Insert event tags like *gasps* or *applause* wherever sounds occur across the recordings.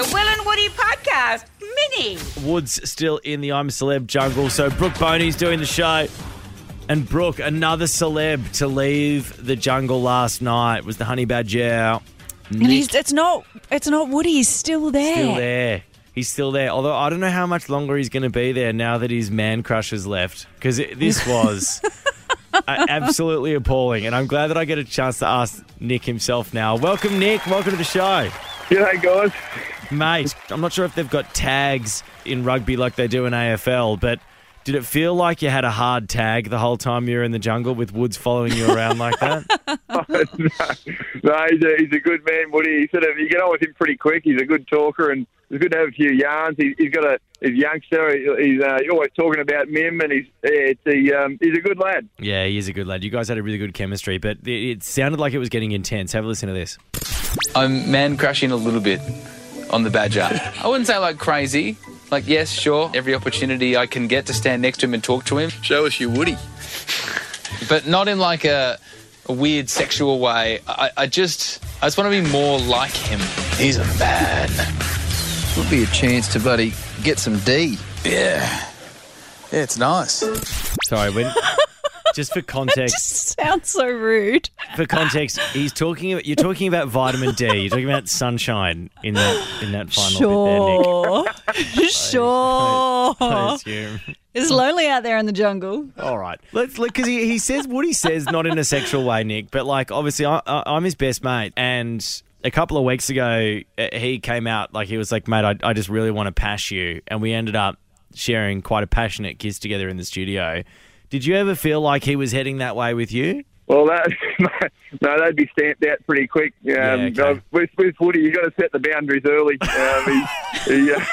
The Will and Woody Podcast Mini. Woods still in the I'm a Celeb jungle, so Brooke Boney's doing the show. And Brooke, another celeb to leave the jungle last night was the honey badger. And he's, it's not it's not Woody. He's still there. still there. He's still there. Although I don't know how much longer he's going to be there now that his man crush has left. Because this *laughs* was a- absolutely appalling. And I'm glad that I get a chance to ask Nick himself now. Welcome, Nick. Welcome to the show. G'day, guys. Mate, I'm not sure if they've got tags in rugby like they do in AFL, but did it feel like you had a hard tag the whole time you were in the jungle with Woods following you around like that? no, *laughs* *laughs* no, he's a, he's a good man, Woody. He sort of you get on with him pretty quick. He's a good talker, and it's good to have a few yarns. He, he's got a he's a youngster. He, he's uh, always talking about Mim, and he's yeah, it's a, um, he's a good lad. yeah, he is a good lad. You guys had a really good chemistry, but it, it sounded like it was getting intense. Have a listen to this. I'm man crashing a little bit on the Badger. I wouldn't say like crazy. Like, yes, sure, every opportunity I can get to stand next to him and talk to him, Show us your Woody. but not in like a, a weird sexual way. I, I just, I just want to be more like him. He's a man. Would be a chance to bloody get some D. Yeah. Yeah, it's nice. Sorry, when *laughs* just for *laughs* context, Just sounds so rude. for context, he's talking. About, You're talking about vitamin D. You're talking about sunshine in that in that final bit there, Nick. Sure, *laughs* I *laughs* sure. assume. It's lonely out there in the jungle. All right, let's look because he, he says what he says, not in a sexual way, Nick. But like, obviously, I, I, I'm his best mate, and a couple of weeks ago, uh, he came out like he was like, "Mate, I, I just really want to pass you," and we ended up sharing quite a passionate kiss together in the studio. Did you ever feel like he was heading that way with you? Well, that *laughs* no, they'd be stamped out pretty quick. Um, Yeah, okay. uh, with, with Woody, you've got to set the boundaries early. Um, he, he, uh,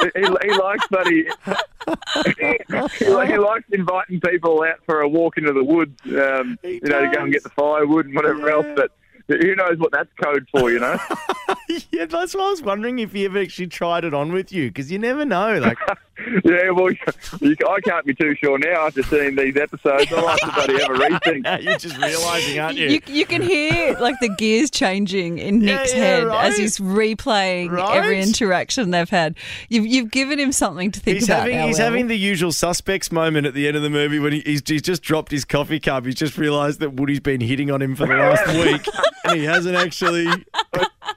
*laughs* he, he likes, but he, *laughs* he, he likes inviting people out for a walk into the woods. Um, you know, to go and get the firewood and whatever else. But who knows what that's code for? You know. *laughs* yeah, that's why I was wondering if he ever actually tried it on with you because you never know. Like, *laughs* yeah, well, *laughs* you, I can't be too sure now after seeing these episodes. I'll have to bloody have a rethink. now you're just realizing, aren't you? You, you can hear like the gears changing in Yeah, Nick's yeah, head right. as he's replaying Right. every interaction they've had. You've, you've given him something to think He's about. having now, he's Will. having the usual suspects moment at the end of the movie when he, he's, he's just dropped his coffee cup. He's just realised that Woody's been hitting on him for the last week, and he hasn't actually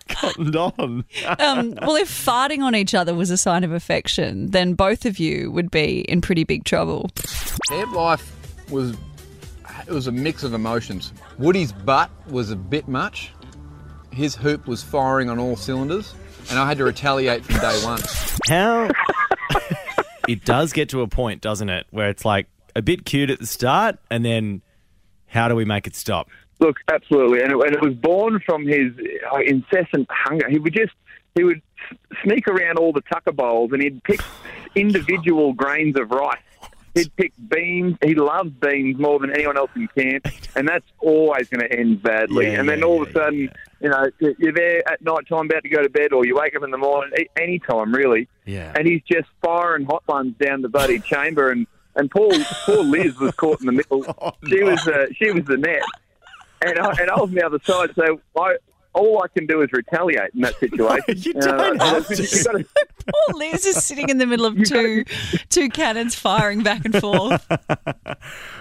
cottoned on. um, well, if farting on each other was a sign of affection, then both of you would be in pretty big trouble. Camp life was it was a mix of emotions. Woody's butt was a bit much. His hoop was firing on all cylinders, and I had to retaliate from day one. How it does get to a point, doesn't it, where it's like a bit cute at the start, and then how do we make it stop? Look, absolutely, and it, and it was born from his uh, incessant hunger. He would just he would sneak around all the tucker bowls, and he'd pick *laughs* individual grains of rice. He'd pick beans. He loved beans more than anyone else in camp, and that's always going to end badly. Yeah, and then yeah, all of a sudden, you know, you're there at night time about to go to bed, or you wake up in the morning, any time really, Yeah. and he's just firing hot ones down the bloody chamber, and and poor poor Liz was caught in the middle. *laughs* She was uh, she was the net, and I, and I was on the other side. So I all I can do is retaliate in that *laughs* situation. You don't Uh, have to. gotta- Poor Liz is sitting in the middle of two two cannons firing back and forth. *laughs*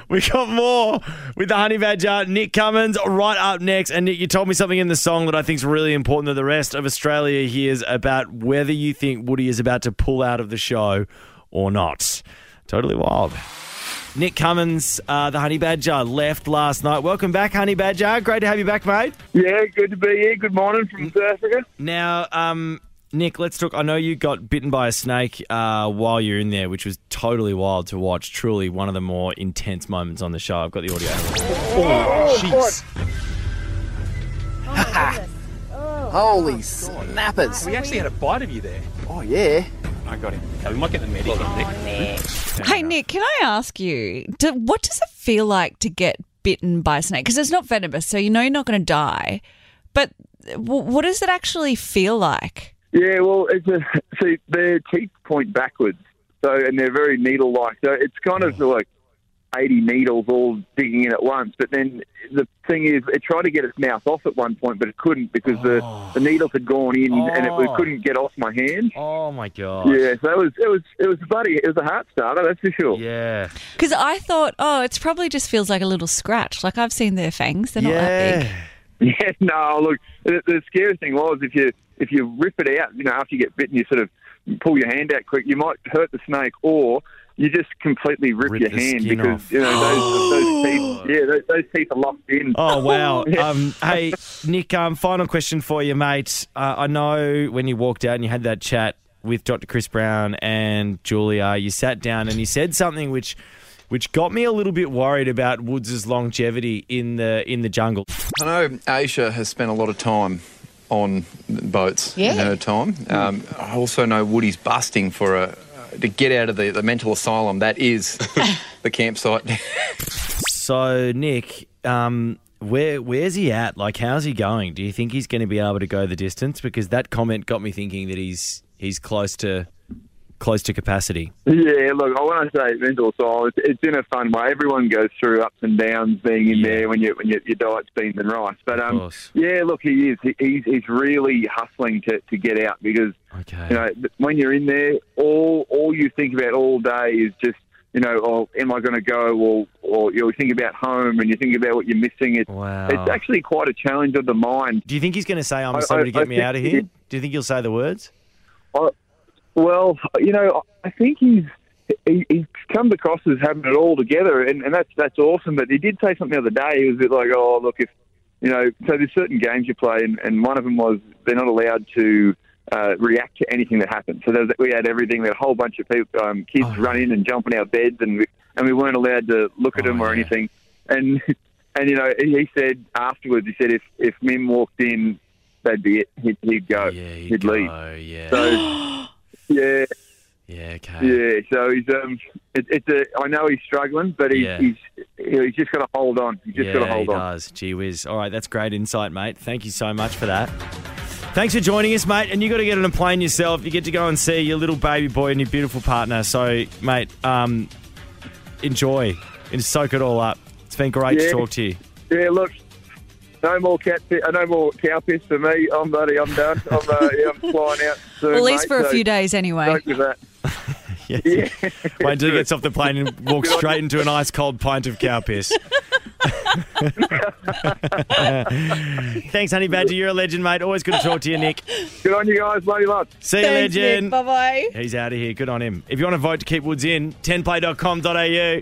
We got more with the Honey Badger, Nick Cummins, right up next. And Nick, you told me something in the song that I think is really important that the rest of Australia hears about whether you think Woody is about to pull out of the show or not. Totally wild. Nick Cummins, uh, the Honey Badger, left last night. Welcome back, Honey Badger. Great to have you back, mate. yeah, good to be here. Good morning from South Africa. Now, um, Nick, let's talk. I know you got bitten by a snake uh, while you're in there, which was totally wild to watch. Truly one of the more intense moments on the show. I've got the audio. *laughs* Holy snappers. We actually had a bite of you there. Oh, yeah. I got him. Okay, we might get the medic on Nick. Hey Nick, can I ask you, do, what does it feel like to get bitten by a snake? Because it's not venomous, so you know you're not going to die. But w- what does it actually feel like? Yeah, well, it's a, *laughs* see, their teeth point backwards, so and they're very needle-like. So it's kind of hmm. like 80 needles all digging in at once. But then the thing is, it tried to get its mouth off at one point, but it couldn't because the, the oh. needles had gone in and it, it Oh. couldn't get off my hand. Oh my god. Yeah, so it was it was it was bloody it was a heart starter, that's for sure. Yeah. Because I thought, oh, it's probably just feels like a little scratch. Like I've seen their fangs; they're not that big. Yeah. *laughs* Yeah, no, look, the, the scariest thing was if you if you rip it out, you know, after you get bitten, you sort of pull your hand out quick, you might hurt the snake, or you just completely rip, Rip your hand because off. you know those, *gasps* those teeth. Yeah, those, those teeth are locked in. Oh wow! *laughs* Yeah. Um, hey Nick, um, final question for you, mate. Uh, I know when you walked out and you had that chat with Dr. Chris Brown and Julia, you sat down and you said something which, which got me a little bit worried about Woods' longevity in the in the jungle. I know Aisha has spent a lot of time on boats in Yeah. her time. Um, I also know Woody's busting for a to get out of the, the mental asylum that is *laughs* the campsite. So Nick, um, where where's he at? Like, how's he going? Do you think he's going to be able to go the distance? Because that comment got me thinking that he's he's close to close to capacity. Yeah, look, I want to say mental asylum. It's, it's in a fun way. Everyone goes through ups and downs being in Yeah. there when you when you, your diet's beans and rice. But um, yeah, look, he is. He, he's he's really hustling to, to get out because Okay. you know when you're in there, all all you think about all day is just you know, oh, am I going to go? Or or you think about home and you think about what you're missing. It's Wow. it's actually quite a challenge of the mind. Do you think he's going to say, "I'm somebody to I- get I me out of here"? Do you think he'll say the words? Well, you know, I think he's he, he comes across as having it all together, and, and that's that's awesome. But he did say something the other day. He was a bit like, "Oh, look, if you know." So there's certain games you play, and, and one of them was they're not allowed to uh, react to anything that happens. So there was, we had everything. We had a whole bunch of people, um, kids Oh, run in and jump on our beds, and we, and we weren't allowed to look at Oh, them or yeah. anything. And *laughs* and you know, he he said afterwards, he said if if Mim walked in, that'd be it. He'd, he'd go. Yeah, he'd, he'd go. leave. Yeah. So *gasps* *gasps* yeah. yeah. Okay. Yeah, so he's um, it, it's a. I know he's struggling, but he's Yeah. he's he's just got to hold on. He's just yeah, got to hold he on. does. Gee whiz. All right, that's great insight, mate. Thank you so much for that. Thanks for joining us, mate. And you got to get on a plane yourself. You get to go and see your little baby boy and your beautiful partner. So, mate, um, enjoy and soak it all up. It's been great to talk to you. Yeah, look, no more cat, pi- uh, no more cow piss for me. I'm buddy. I'm done. I'm uh, yeah, I'm flying out soon. Well, at least mate, for a so few days anyway. stoked with that. *laughs* Yeah. Yeah. Wait until gets off the plane and *laughs* walks straight into an ice cold pint of cow piss. *laughs* Thanks, Honey Badger. You're a legend, mate. Always good to talk to you, Nick. Good on you guys. Love you lots. See you, legend. Bye bye. He's out of here. Good on him. If you want to vote to keep Woods in, 10play.com.au.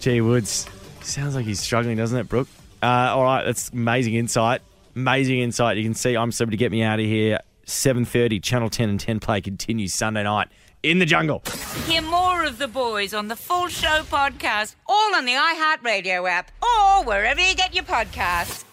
Gee, Woods. Sounds like he's struggling, doesn't it, Brooke? Uh, all right, that's amazing insight. Amazing insight. You can see I'm somebody to get me out of here. 7.30, Channel 10 and 10 Play continues Sunday night in the jungle. Hear more of the boys on the Full Show podcast, all on the iHeartRadio app or wherever you get your podcasts.